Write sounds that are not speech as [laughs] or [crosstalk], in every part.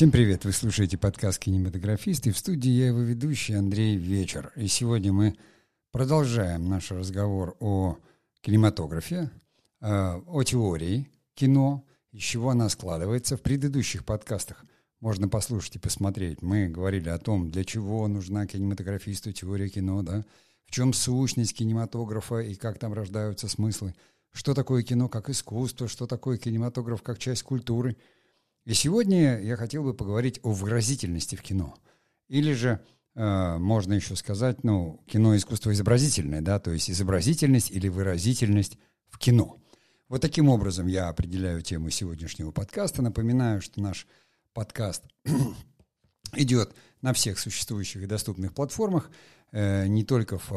Всем привет! Вы слушаете подкаст «Кинематографист» и в студии я его ведущий Андрей Вечер. И сегодня мы продолжаем наш разговор о кинематографе, э, о теории кино, из чего она складывается. В предыдущих подкастах можно послушать и посмотреть. Мы говорили о том, для чего нужна кинематографисту теория кино, да, в чем сущность кинематографа и как там рождаются смыслы, что такое кино как искусство, что такое кинематограф как часть культуры – и сегодня я хотел бы поговорить о выразительности в кино. Или же э, можно еще сказать, ну, кино искусство изобразительное, да, то есть изобразительность или выразительность в кино. Вот таким образом я определяю тему сегодняшнего подкаста. Напоминаю, что наш подкаст идет на всех существующих и доступных платформах. Э, не только в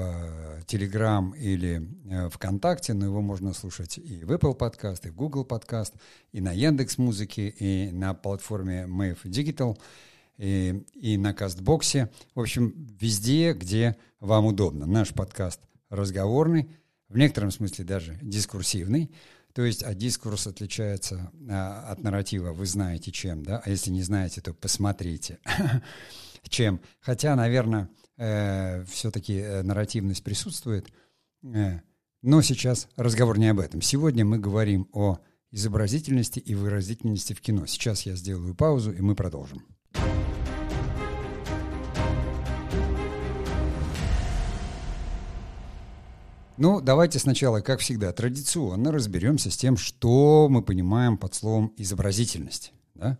Telegram э, или э, ВКонтакте, но его можно слушать и в Apple Podcast, и в Google Podcast, и на Яндекс Музыке, и на платформе Mave Digital, и, и на Кастбоксе. В общем, везде, где вам удобно. Наш подкаст разговорный, в некотором смысле даже дискурсивный. То есть, а дискурс отличается а, от нарратива, вы знаете чем, да? А если не знаете, то посмотрите, [laughs] чем. Хотя, наверное, э, все-таки э, нарративность присутствует. Э, но сейчас разговор не об этом. Сегодня мы говорим о изобразительности и выразительности в кино. Сейчас я сделаю паузу, и мы продолжим. Ну, давайте сначала, как всегда, традиционно разберемся с тем, что мы понимаем под словом изобразительность. Да?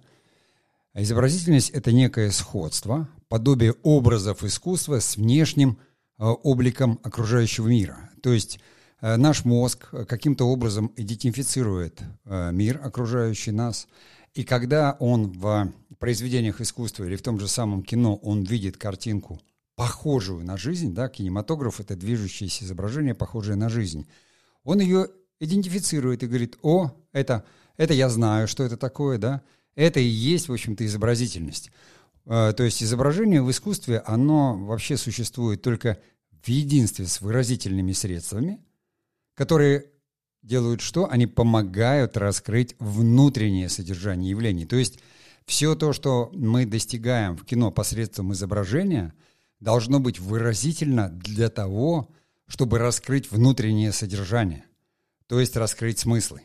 А изобразительность — это некое сходство, подобие образов искусства с внешним э, обликом окружающего мира. То есть э, наш мозг каким-то образом идентифицирует э, мир, окружающий нас, и когда он в произведениях искусства или в том же самом кино он видит картинку, похожую на жизнь, да, кинематограф — это движущееся изображение, похожее на жизнь, он ее идентифицирует и говорит, о, это, это я знаю, что это такое, да, это и есть, в общем-то, изобразительность. А, то есть изображение в искусстве, оно вообще существует только в единстве с выразительными средствами, которые делают что? Они помогают раскрыть внутреннее содержание явлений. То есть все то, что мы достигаем в кино посредством изображения, должно быть выразительно для того, чтобы раскрыть внутреннее содержание, то есть раскрыть смыслы.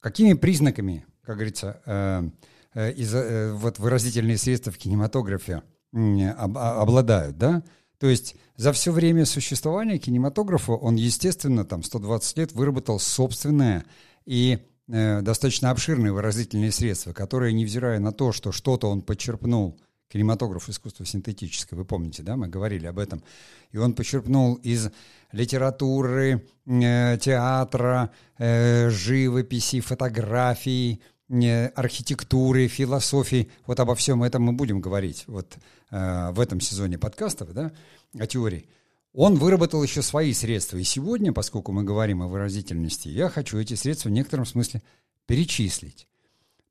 Какими признаками как говорится, э, э, из, э, вот выразительные средства в кинематографе об, обладают, да? То есть за все время существования кинематографа он, естественно, там 120 лет выработал собственное и э, достаточно обширные выразительные средства, которые, невзирая на то, что что-то он подчерпнул, кинематограф искусство синтетическое, вы помните, да, мы говорили об этом, и он подчерпнул из литературы, э, театра, э, живописи, фотографии, архитектуры, философии. Вот обо всем этом мы будем говорить вот э, в этом сезоне подкастов, да, о теории. Он выработал еще свои средства. И сегодня, поскольку мы говорим о выразительности, я хочу эти средства в некотором смысле перечислить.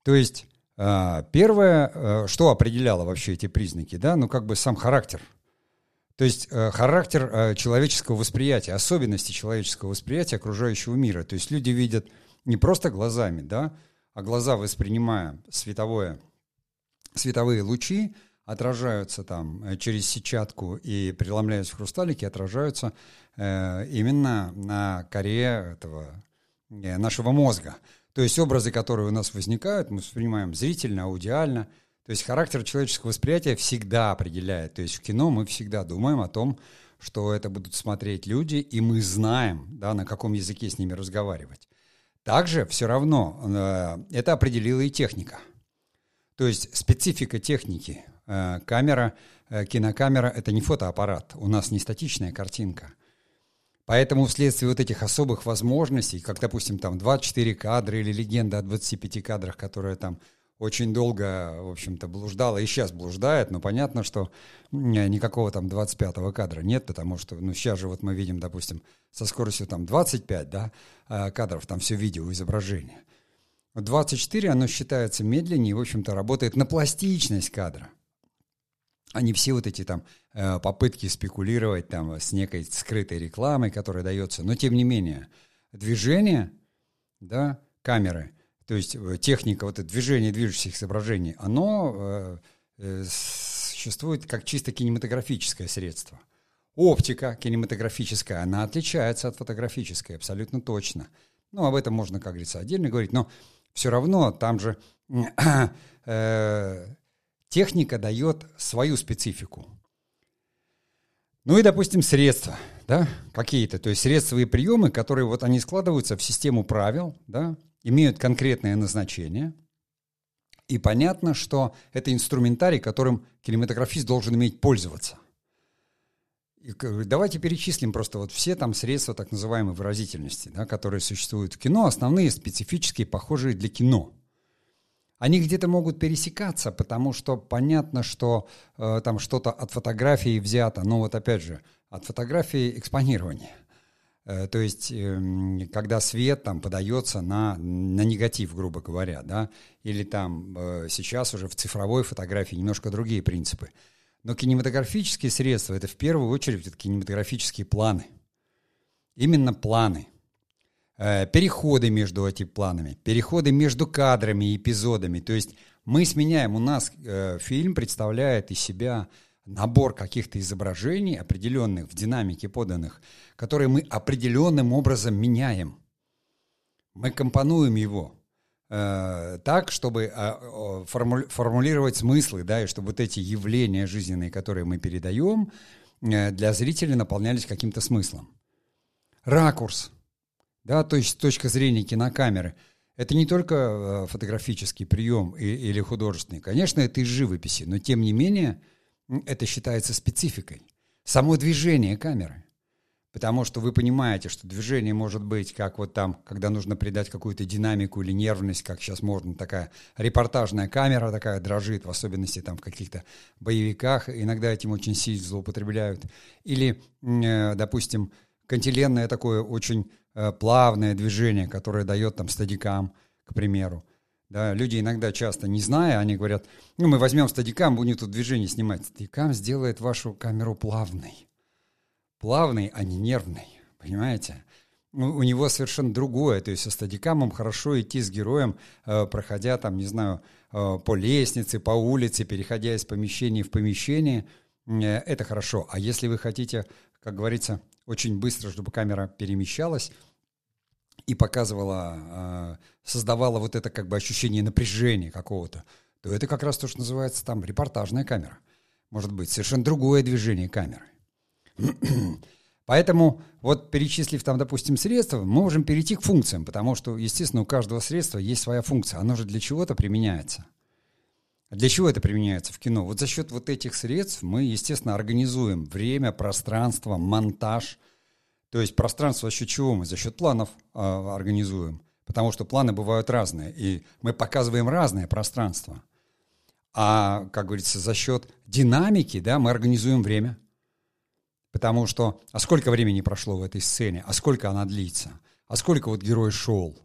То есть э, первое, э, что определяло вообще эти признаки, да, ну как бы сам характер. То есть э, характер э, человеческого восприятия, особенности человеческого восприятия окружающего мира. То есть люди видят не просто глазами, да, а глаза, воспринимая световое, световые лучи, отражаются там через сетчатку и преломляясь в хрусталике, отражаются э, именно на коре этого э, нашего мозга. То есть образы, которые у нас возникают, мы воспринимаем зрительно, аудиально. То есть характер человеческого восприятия всегда определяет. То есть в кино мы всегда думаем о том, что это будут смотреть люди, и мы знаем, да, на каком языке с ними разговаривать. Также все равно э, это определила и техника. То есть специфика техники. Э, камера, э, кинокамера – это не фотоаппарат, у нас не статичная картинка. Поэтому вследствие вот этих особых возможностей, как, допустим, там 24 кадра или легенда о 25 кадрах, которая там очень долго, в общем-то, блуждала и сейчас блуждает, но понятно, что никакого там 25-го кадра нет, потому что, ну, сейчас же вот мы видим, допустим, со скоростью там 25, да, а, кадров, там все видео, изображение. 24, оно считается медленнее в общем-то, работает на пластичность кадра. А не все вот эти там э, попытки спекулировать там с некой скрытой рекламой, которая дается. Но, тем не менее, движение, да, камеры – то есть э, техника, вот это движение движущихся изображений, оно э, существует как чисто кинематографическое средство. Оптика кинематографическая, она отличается от фотографической, абсолютно точно. Ну, об этом можно, как говорится, отдельно говорить, но все равно там же [clears throat] техника дает свою специфику. Ну и, допустим, средства, да, какие-то, то есть средства и приемы, которые вот они складываются в систему правил, да, имеют конкретное назначение, и понятно, что это инструментарий, которым кинематографист должен иметь пользоваться. И давайте перечислим просто вот все там средства так называемой выразительности, да, которые существуют в кино, основные специфические, похожие для кино – они где-то могут пересекаться, потому что понятно, что э, там что-то от фотографии взято, но вот опять же, от фотографии экспонирования. Э, то есть, э, когда свет там подается на, на негатив, грубо говоря, да, или там э, сейчас уже в цифровой фотографии немножко другие принципы. Но кинематографические средства — это в первую очередь это кинематографические планы. Именно планы. Э, переходы между этими планами, переходы между кадрами и эпизодами. То есть мы сменяем, у нас э, фильм представляет из себя набор каких-то изображений, определенных в динамике поданных, которые мы определенным образом меняем. Мы компонуем его э, так, чтобы э, форму, формулировать смыслы, да, и чтобы вот эти явления жизненные, которые мы передаем, э, для зрителя наполнялись каким-то смыслом. Ракурс – да, то есть с точки зрения кинокамеры. Это не только э, фотографический прием или художественный. Конечно, это из живописи, но тем не менее это считается спецификой. Само движение камеры. Потому что вы понимаете, что движение может быть как вот там, когда нужно придать какую-то динамику или нервность, как сейчас можно, такая репортажная камера такая дрожит, в особенности там в каких-то боевиках, иногда этим очень сильно злоупотребляют. Или, э, допустим, кантиленное такое очень плавное движение, которое дает там стадикам, к примеру. Да, люди иногда часто, не зная, они говорят, ну, мы возьмем стадикам, будем тут движение снимать. Стадикам сделает вашу камеру плавной. Плавной, а не нервной, понимаете? У, него совершенно другое. То есть со стадикамом хорошо идти с героем, э, проходя там, не знаю, э, по лестнице, по улице, переходя из помещения в помещение. Э, это хорошо. А если вы хотите, как говорится, очень быстро, чтобы камера перемещалась и показывала, э, создавала вот это как бы ощущение напряжения какого-то, то это как раз то, что называется там репортажная камера. Может быть, совершенно другое движение камеры. [clears throat] Поэтому вот перечислив там, допустим, средства, мы можем перейти к функциям, потому что, естественно, у каждого средства есть своя функция. Оно же для чего-то применяется. А для чего это применяется в кино? Вот за счет вот этих средств мы, естественно, организуем время, пространство, монтаж. То есть пространство за счет чего мы? За счет планов э, организуем. Потому что планы бывают разные, и мы показываем разное пространство. А, как говорится, за счет динамики да, мы организуем время. Потому что, а сколько времени прошло в этой сцене, а сколько она длится, а сколько вот герой шел,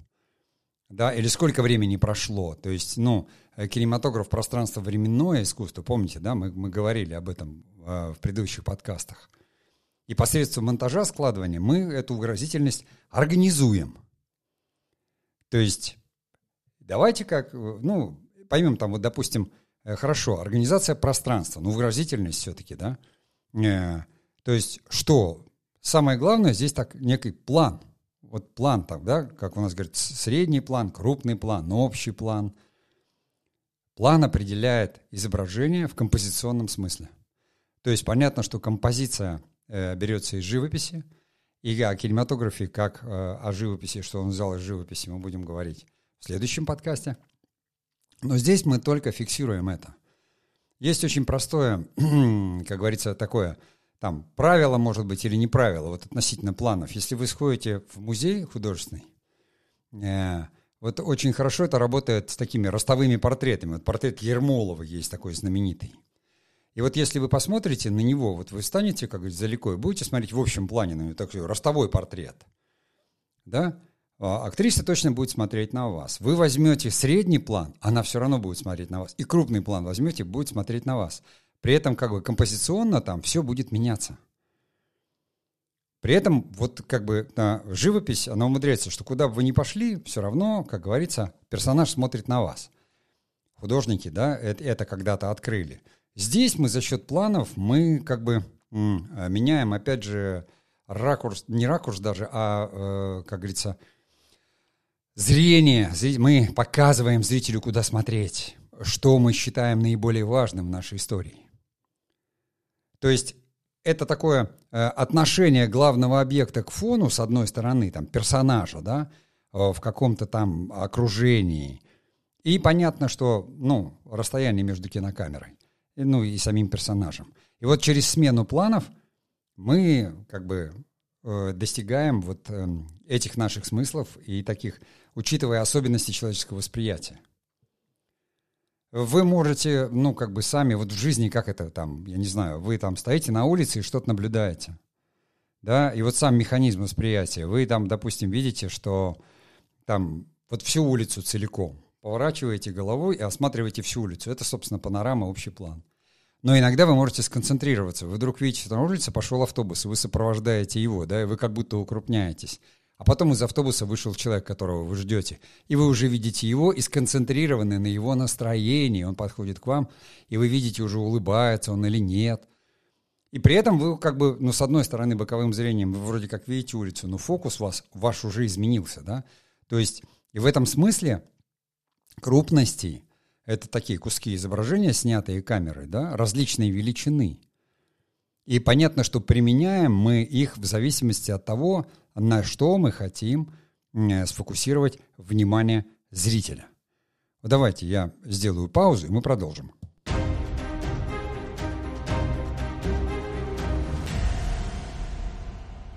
да, или сколько времени прошло. То есть, ну, кинематограф пространство временное искусство, помните, да, мы, мы говорили об этом э, в предыдущих подкастах. И посредством монтажа, складывания мы эту выразительность организуем. То есть давайте как, ну, поймем там, вот, допустим, э, хорошо, организация пространства, ну, выразительность все-таки, да. Э, то есть что? Самое главное здесь так некий план. Вот план там, да, как у нас говорят, средний план, крупный план, общий план – План определяет изображение в композиционном смысле. То есть понятно, что композиция э, берется из живописи, и о кинематографе, как э, о живописи, что он взял из живописи, мы будем говорить в следующем подкасте. Но здесь мы только фиксируем это. Есть очень простое, [clears throat] как говорится, такое, там, правило, может быть, или не правило, вот относительно планов. Если вы сходите в музей художественный, э, вот очень хорошо это работает с такими ростовыми портретами. Вот портрет Ермолова есть такой знаменитый. И вот если вы посмотрите на него, вот вы встанете, как говорится, далеко, и будете смотреть в общем плане на него, такой ростовой портрет, да, а актриса точно будет смотреть на вас. Вы возьмете средний план, она все равно будет смотреть на вас. И крупный план возьмете, будет смотреть на вас. При этом как бы композиционно там все будет меняться. При этом вот как бы на живопись, она умудряется, что куда бы вы ни пошли, все равно, как говорится, персонаж смотрит на вас. Художники, да, это, это когда-то открыли. Здесь мы за счет планов, мы как бы м, меняем, опять же, ракурс, не ракурс даже, а, э, как говорится, зрение. Мы показываем зрителю, куда смотреть, что мы считаем наиболее важным в нашей истории. То есть это такое э, отношение главного объекта к фону, с одной стороны, там, персонажа, да, э, в каком-то там окружении. И понятно, что, ну, расстояние между кинокамерой, ну, и самим персонажем. И вот через смену планов мы, как бы, э, достигаем вот этих наших смыслов и таких, учитывая особенности человеческого восприятия вы можете, ну, как бы сами, вот в жизни, как это там, я не знаю, вы там стоите на улице и что-то наблюдаете, да, и вот сам механизм восприятия, вы там, допустим, видите, что там вот всю улицу целиком, поворачиваете головой и осматриваете всю улицу, это, собственно, панорама, общий план. Но иногда вы можете сконцентрироваться, вы вдруг видите, что на улице пошел автобус, и вы сопровождаете его, да, и вы как будто укрупняетесь. А потом из автобуса вышел человек, которого вы ждете, и вы уже видите его и сконцентрированы на его настроении. Он подходит к вам, и вы видите, уже улыбается он или нет. И при этом вы как бы, ну, с одной стороны, боковым зрением вы вроде как видите улицу, но фокус вас, ваш уже изменился, да? То есть, и в этом смысле крупности — это такие куски изображения, снятые камерой, да, различной величины. И понятно, что применяем мы их в зависимости от того, на что мы хотим сфокусировать внимание зрителя. Давайте я сделаю паузу, и мы продолжим.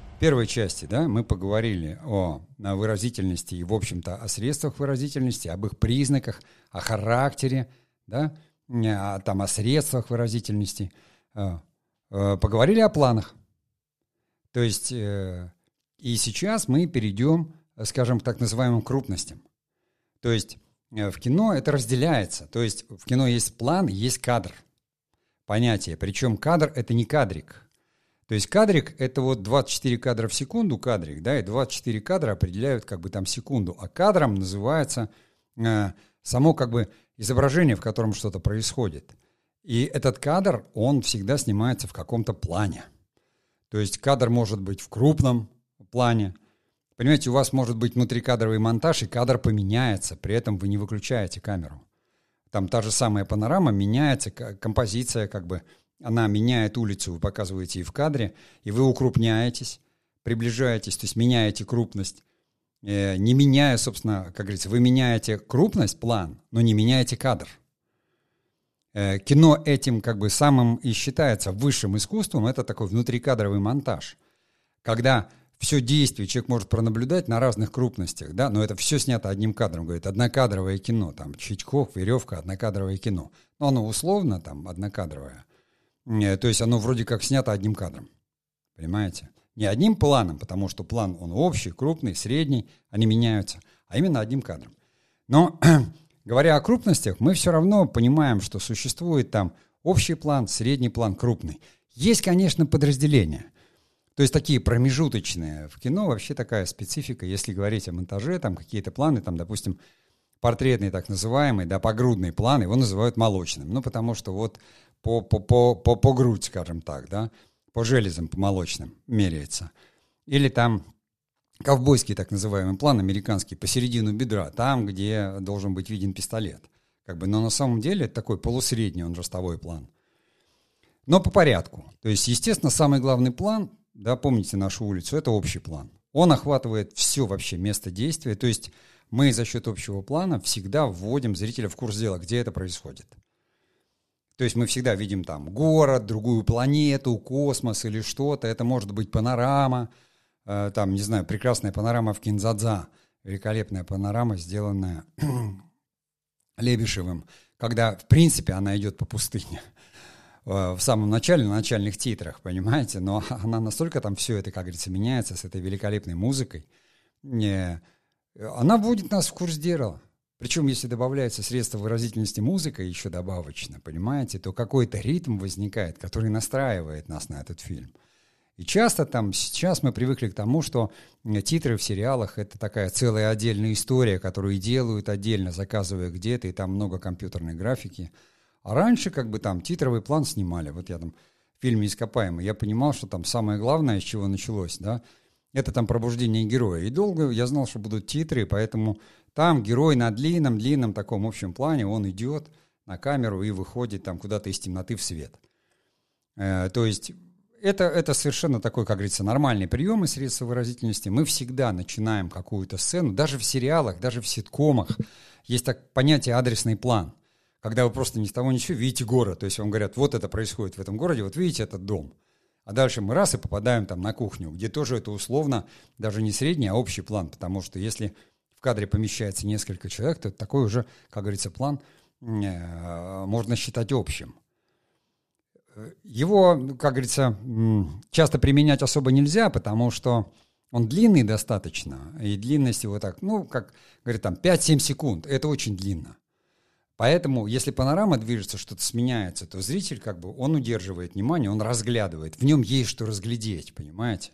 В первой части да, мы поговорили о выразительности и, в общем-то, о средствах выразительности, об их признаках, о характере, да, о, там, о средствах выразительности. Э, э, поговорили о планах. То есть э, и сейчас мы перейдем, скажем, к так называемым крупностям. То есть э, в кино это разделяется. То есть в кино есть план, есть кадр. Понятие. Причем кадр — это не кадрик. То есть кадрик — это вот 24 кадра в секунду кадрик, да, и 24 кадра определяют как бы там секунду. А кадром называется э, само как бы изображение, в котором что-то происходит. И этот кадр, он всегда снимается в каком-то плане. То есть кадр может быть в крупном, плане. Понимаете, у вас может быть внутрикадровый монтаж, и кадр поменяется, при этом вы не выключаете камеру. Там та же самая панорама меняется, композиция как бы, она меняет улицу, вы показываете и в кадре, и вы укрупняетесь, приближаетесь, то есть меняете крупность, э, не меняя, собственно, как говорится, вы меняете крупность, план, но не меняете кадр. Э, кино этим как бы самым и считается высшим искусством, это такой внутрикадровый монтаж. Когда все действие человек может пронаблюдать на разных крупностях, да, но это все снято одним кадром, говорит, однокадровое кино, там, Чичков, Веревка, однокадровое кино. Но оно условно там однокадровое. Э, то есть оно вроде как снято одним кадром, понимаете? Не одним планом, потому что план, он общий, крупный, средний, они меняются, а именно одним кадром. Но, говоря о крупностях, мы все равно понимаем, что существует там общий план, средний план, крупный. Есть, конечно, подразделения – то есть такие промежуточные. В кино вообще такая специфика, если говорить о монтаже, там какие-то планы, там, допустим, портретный так называемый, да, погрудный план, его называют молочным. Ну, потому что вот по, по, по, по, по грудь, скажем так, да, по железам, по молочным меряется. Или там ковбойский так называемый план, американский, посередину бедра, там, где должен быть виден пистолет. Как бы, но на самом деле это такой полусредний, он ростовой план. Но по порядку. То есть, естественно, самый главный план да, помните нашу улицу, это общий план. Он охватывает все вообще место действия, то есть мы за счет общего плана всегда вводим зрителя в курс дела, где это происходит. То есть мы всегда видим там город, другую планету, космос или что-то. Это может быть панорама, там, не знаю, прекрасная панорама в Кинзадза, великолепная панорама, сделанная [clears throat] Лебешевым, когда, в принципе, она идет по пустыне. [laughs] Э, в самом начале, на начальных титрах, понимаете, но [laughs] она настолько там все это, как говорится, меняется с этой великолепной музыкой. Не, она вводит нас в курс дела. Причем, если добавляется средство выразительности музыка еще добавочно, понимаете, то какой-то ритм возникает, который настраивает нас на этот фильм. И часто там, сейчас мы привыкли к тому, что титры в сериалах — это такая целая отдельная история, которую делают отдельно, заказывая где-то, и там много компьютерной графики. А раньше как бы там титровый план снимали. Вот я там в фильме «Ископаемый», я понимал, что там самое главное, с чего началось, да, это там пробуждение героя. И долго я знал, что будут титры, поэтому там герой на длинном-длинном таком общем плане, он идет на камеру и выходит там куда-то из темноты в свет. Э, то есть это, это совершенно такой, как говорится, нормальный прием и средства выразительности. Мы всегда начинаем какую-то сцену, даже в сериалах, даже в ситкомах. Есть так понятие адресный план, когда вы просто ни с того ничего видите город. То есть вам говорят, вот это происходит в этом городе, вот видите этот дом. А дальше мы раз и попадаем там на кухню, где тоже это условно даже не средний, а общий план, потому что если в кадре помещается несколько человек, то такой уже, как говорится, план э, можно считать общим. Его, как говорится, часто применять особо нельзя, потому что он длинный достаточно, и длинность его так, ну, как говорят, там 5-7 секунд, это очень длинно. Поэтому, если панорама движется, что-то сменяется, то зритель как бы, он удерживает внимание, он разглядывает. В нем есть что разглядеть, понимаете?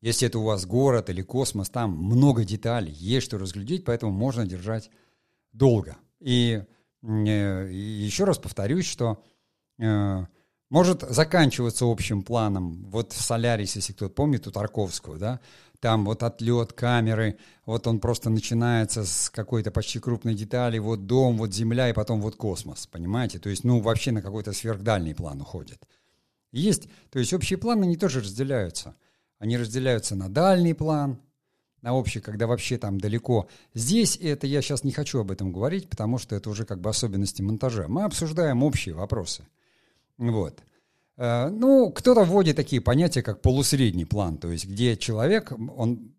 Если это у вас город или космос, там много деталей, есть что разглядеть, поэтому можно держать долго. И, э, и еще раз повторюсь, что э, может заканчиваться общим планом. Вот в «Солярисе», если кто-то помнит, у Тарковского, да, там вот отлет камеры, вот он просто начинается с какой-то почти крупной детали, вот дом, вот земля и потом вот космос, понимаете? То есть, ну, вообще на какой-то сверхдальний план уходит. Есть, то есть общие планы, они тоже разделяются. Они разделяются на дальний план, на общий, когда вообще там далеко. Здесь это я сейчас не хочу об этом говорить, потому что это уже как бы особенности монтажа. Мы обсуждаем общие вопросы. Вот. Э, ну, кто-то вводит такие понятия, как полусредний план, то есть где человек, он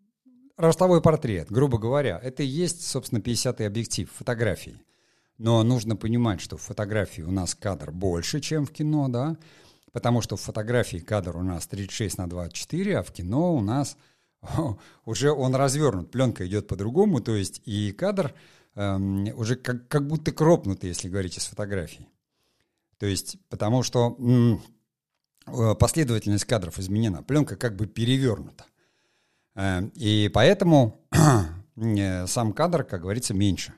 ростовой портрет, грубо говоря, это и есть, собственно, 50-й объектив фотографии. Но нужно понимать, что в фотографии у нас кадр больше, чем в кино, да, потому что в фотографии кадр у нас 36 на 24, а в кино у нас уже он развернут, пленка идет по-другому, то есть и кадр эм, уже как, как будто кропнутый, если говорить из фотографии. То есть, потому что э, последовательность кадров изменена, пленка как бы перевернута. Э, и поэтому [clears throat] э, сам кадр, как говорится, меньше.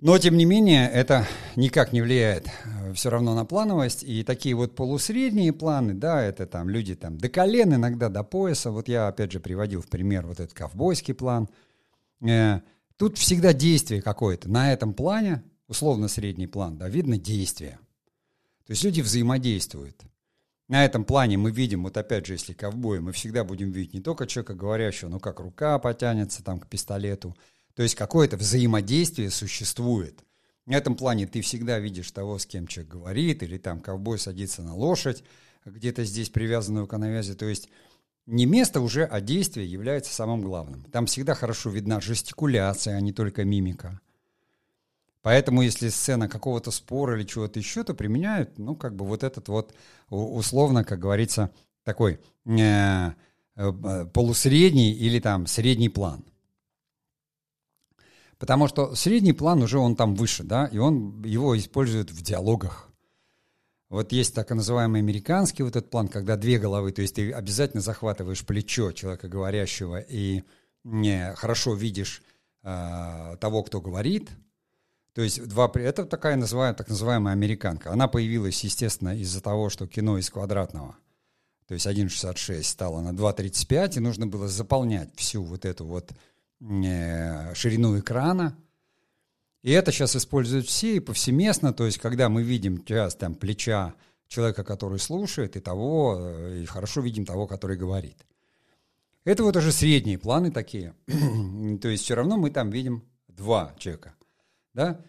Но, тем не менее, это никак не влияет все равно на плановость. И такие вот полусредние планы, да, это там люди там до колен, иногда до пояса. Вот я, опять же, приводил в пример вот этот ковбойский план. Тут всегда действие какое-то на этом плане, условно средний план, да, видно действие. То есть люди взаимодействуют. На этом плане мы видим, вот опять же, если ковбой, мы всегда будем видеть не только человека говорящего, но как рука потянется там к пистолету. То есть какое-то взаимодействие существует. На этом плане ты всегда видишь того, с кем человек говорит, или там ковбой садится на лошадь, где-то здесь привязанную к навязи. То есть не место уже, а действие является самым главным. Там всегда хорошо видна жестикуляция, а не только мимика. Поэтому, если сцена какого-то спора или чего-то еще, то применяют, ну, как бы вот этот вот, условно, как говорится, такой э, э, полусредний или там средний план. Потому что средний план уже он там выше, да, и он его используют в диалогах. Вот есть так называемый американский вот этот план, когда две головы, то есть ты обязательно захватываешь плечо человека говорящего и не, хорошо видишь э, того, кто говорит, то есть два, это такая называемая, так называемая американка. Она появилась, естественно, из-за того, что кино из квадратного, то есть 1,66 стало на 2,35, и нужно было заполнять всю вот эту вот э, ширину экрана. И это сейчас используют все и повсеместно, то есть когда мы видим часть там плеча человека, который слушает, и того, э, и хорошо видим того, который говорит. Это вот уже средние планы такие. [clears throat] то есть все равно мы там видим два человека да,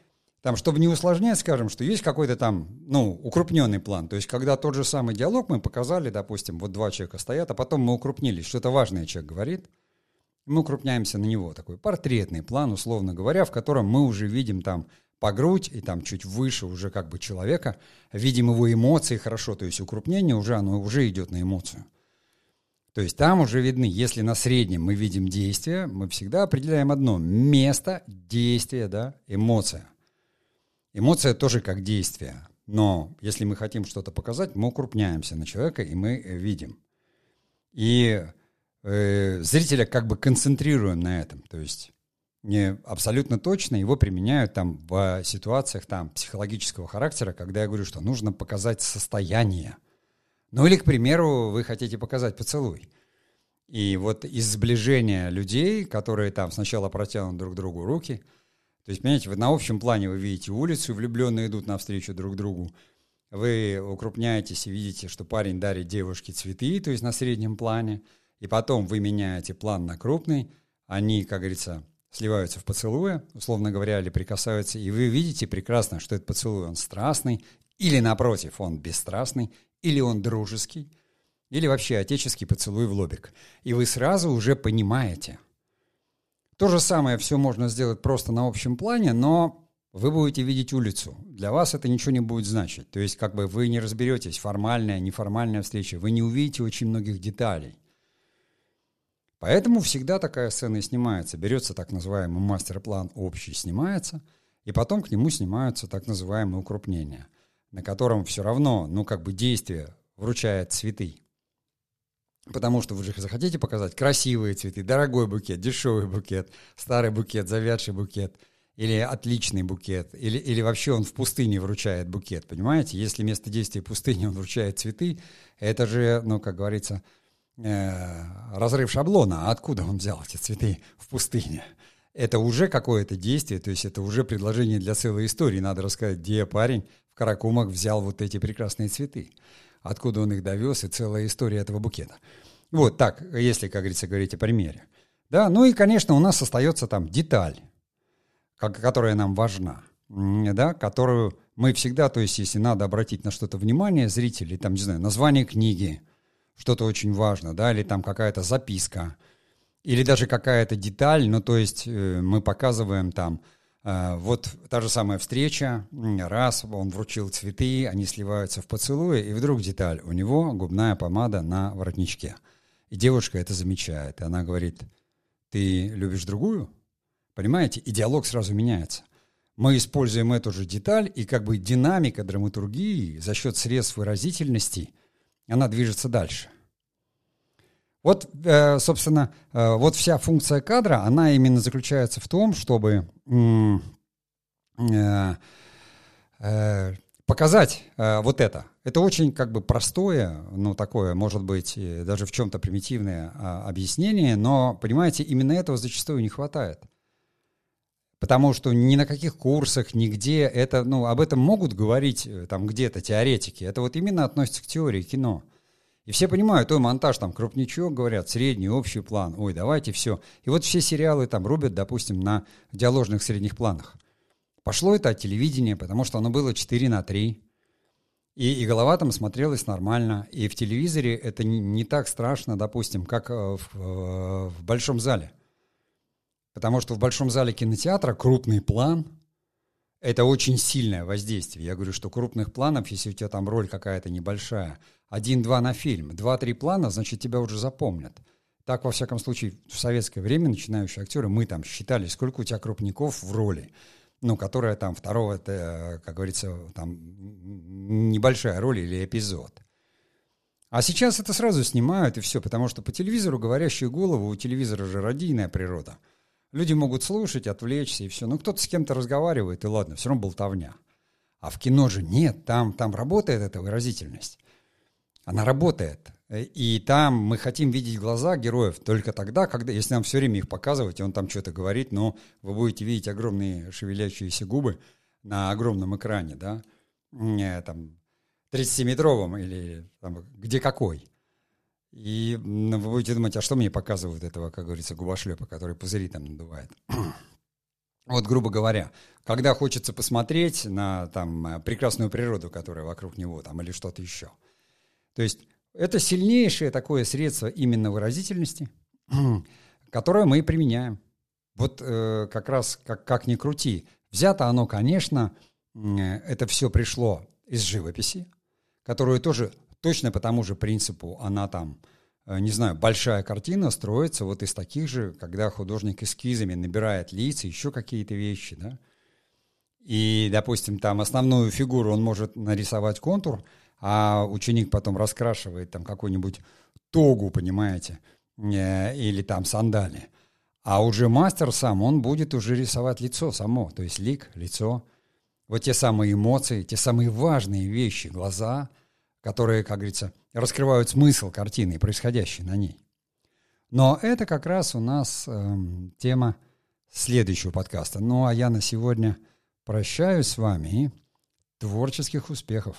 там, чтобы не усложнять, скажем, что есть какой-то там, ну, укрупненный план. То есть, когда тот же самый диалог мы показали, допустим, вот два человека стоят, а потом мы укрупнились, что-то важное человек говорит, мы укрупняемся на него. Такой портретный план, условно говоря, в котором мы уже видим там по грудь и там чуть выше уже как бы человека, видим его эмоции хорошо, то есть укрупнение уже, оно уже идет на эмоцию. То есть там уже видны, если на среднем мы видим действие, мы всегда определяем одно – место, действие, да, эмоция. Эмоция тоже как действие. Но если мы хотим что-то показать, мы укрупняемся на человека, и мы видим. И э, зрителя как бы концентрируем на этом. То есть не абсолютно точно его применяют там в ситуациях там психологического характера, когда я говорю, что нужно показать состояние. Ну или, к примеру, вы хотите показать поцелуй. И вот из сближения людей, которые там сначала протянут друг другу руки, то есть, понимаете, вы на общем плане вы видите улицу, влюбленные идут навстречу друг другу, вы укрупняетесь и видите, что парень дарит девушке цветы, то есть на среднем плане, и потом вы меняете план на крупный, они, как говорится, сливаются в поцелуе, условно говоря, или прикасаются, и вы видите прекрасно, что этот поцелуй, он страстный, или, напротив, он бесстрастный, или он дружеский, или вообще отеческий поцелуй в лобик. И вы сразу уже понимаете. То же самое все можно сделать просто на общем плане, но вы будете видеть улицу. Для вас это ничего не будет значить. То есть как бы вы не разберетесь, формальная, неформальная встреча. Вы не увидите очень многих деталей. Поэтому всегда такая сцена и снимается. Берется так называемый мастер-план общий, снимается, и потом к нему снимаются так называемые укрупнения, на котором все равно, ну как бы действие вручает цветы. Потому что вы же захотите показать красивые цветы, дорогой букет, дешевый букет, старый букет, завядший букет, или отличный букет, или, или вообще он в пустыне вручает букет, понимаете? Если место действия пустыни он вручает цветы, это же, ну, как говорится, э, разрыв шаблона. А откуда он взял эти цветы в пустыне? Это уже какое-то действие, то есть это уже предложение для целой истории. Надо рассказать, где парень в Каракумах взял вот эти прекрасные цветы откуда он их довез, и целая история этого букета. Вот так, если, как говорится, говорить о примере. Да, ну и, конечно, у нас остается там деталь, которая нам важна, да, которую мы всегда, то есть если надо обратить на что-то внимание зрителей, там, не знаю, название книги, что-то очень важно, да, или там какая-то записка, или даже какая-то деталь, ну, то есть э, мы показываем там, вот та же самая встреча, раз он вручил цветы, они сливаются в поцелуе, и вдруг деталь, у него губная помада на воротничке. И девушка это замечает, и она говорит, ты любишь другую? Понимаете? И диалог сразу меняется. Мы используем эту же деталь, и как бы динамика драматургии за счет средств выразительности, она движется дальше. Вот, э, собственно, э, вот вся функция кадра, она именно заключается в том, чтобы э, показать вот это. Это очень как бы простое, ну такое, может быть, даже в чем-то примитивное а, объяснение, но, понимаете, именно этого зачастую не хватает. Потому что ни на каких курсах, нигде это, ну, об этом могут говорить там где-то теоретики. Это вот именно относится к теории кино. И все понимают, ой, монтаж там крупничок, говорят, средний, общий план, ой, давайте все. И вот все сериалы там рубят, допустим, на диаложных средних планах. Пошло это от телевидения, потому что оно было 4 на 3. И, и голова там смотрелась нормально. И в телевизоре это не, не так страшно, допустим, как э, в, э, в большом зале. Потому что в большом зале кинотеатра крупный план – это очень сильное воздействие. Я говорю, что крупных планов, если у тебя там роль какая-то небольшая – один-два на фильм, два-три плана, значит, тебя уже запомнят. Так, во всяком случае, в советское время начинающие актеры, мы там считали, сколько у тебя крупников в роли, ну, которая там второго, как говорится, там небольшая роль или эпизод. А сейчас это сразу снимают и все, потому что по телевизору говорящую голову, у телевизора же радийная природа. Люди могут слушать, отвлечься и все. Ну, кто-то с кем-то разговаривает, и ладно, все равно болтовня. А в кино же нет, там, там работает эта выразительность она работает. И там мы хотим видеть глаза героев только тогда, когда, если нам все время их показывать, и он там что-то говорит, но вы будете видеть огромные шевелящиеся губы на огромном экране, да, там, 30-метровом или там, где какой. И вы будете думать, а что мне показывают этого, как говорится, губошлепа, который пузыри там надувает. [clears throat] Вот, грубо говоря, когда хочется посмотреть на там, прекрасную природу, которая вокруг него, там, или что-то еще – то есть это сильнейшее такое средство именно выразительности, [clears throat] которое мы и применяем. Вот э, как раз, как, как ни крути, взято оно, конечно, э, это все пришло из живописи, которую тоже точно по тому же принципу она там, э, не знаю, большая картина строится вот из таких же, когда художник эскизами набирает лица, еще какие-то вещи, да. И, допустим, там основную фигуру он может нарисовать контур, а ученик потом раскрашивает там какую-нибудь тогу, понимаете, э, или там сандали. А уже мастер сам, он будет уже рисовать лицо само, то есть лик, лицо. Вот те самые эмоции, те самые важные вещи, глаза, которые, как говорится, раскрывают смысл картины, происходящей на ней. Но это как раз у нас э, тема следующего подкаста. Ну а я на сегодня прощаюсь с вами и творческих успехов.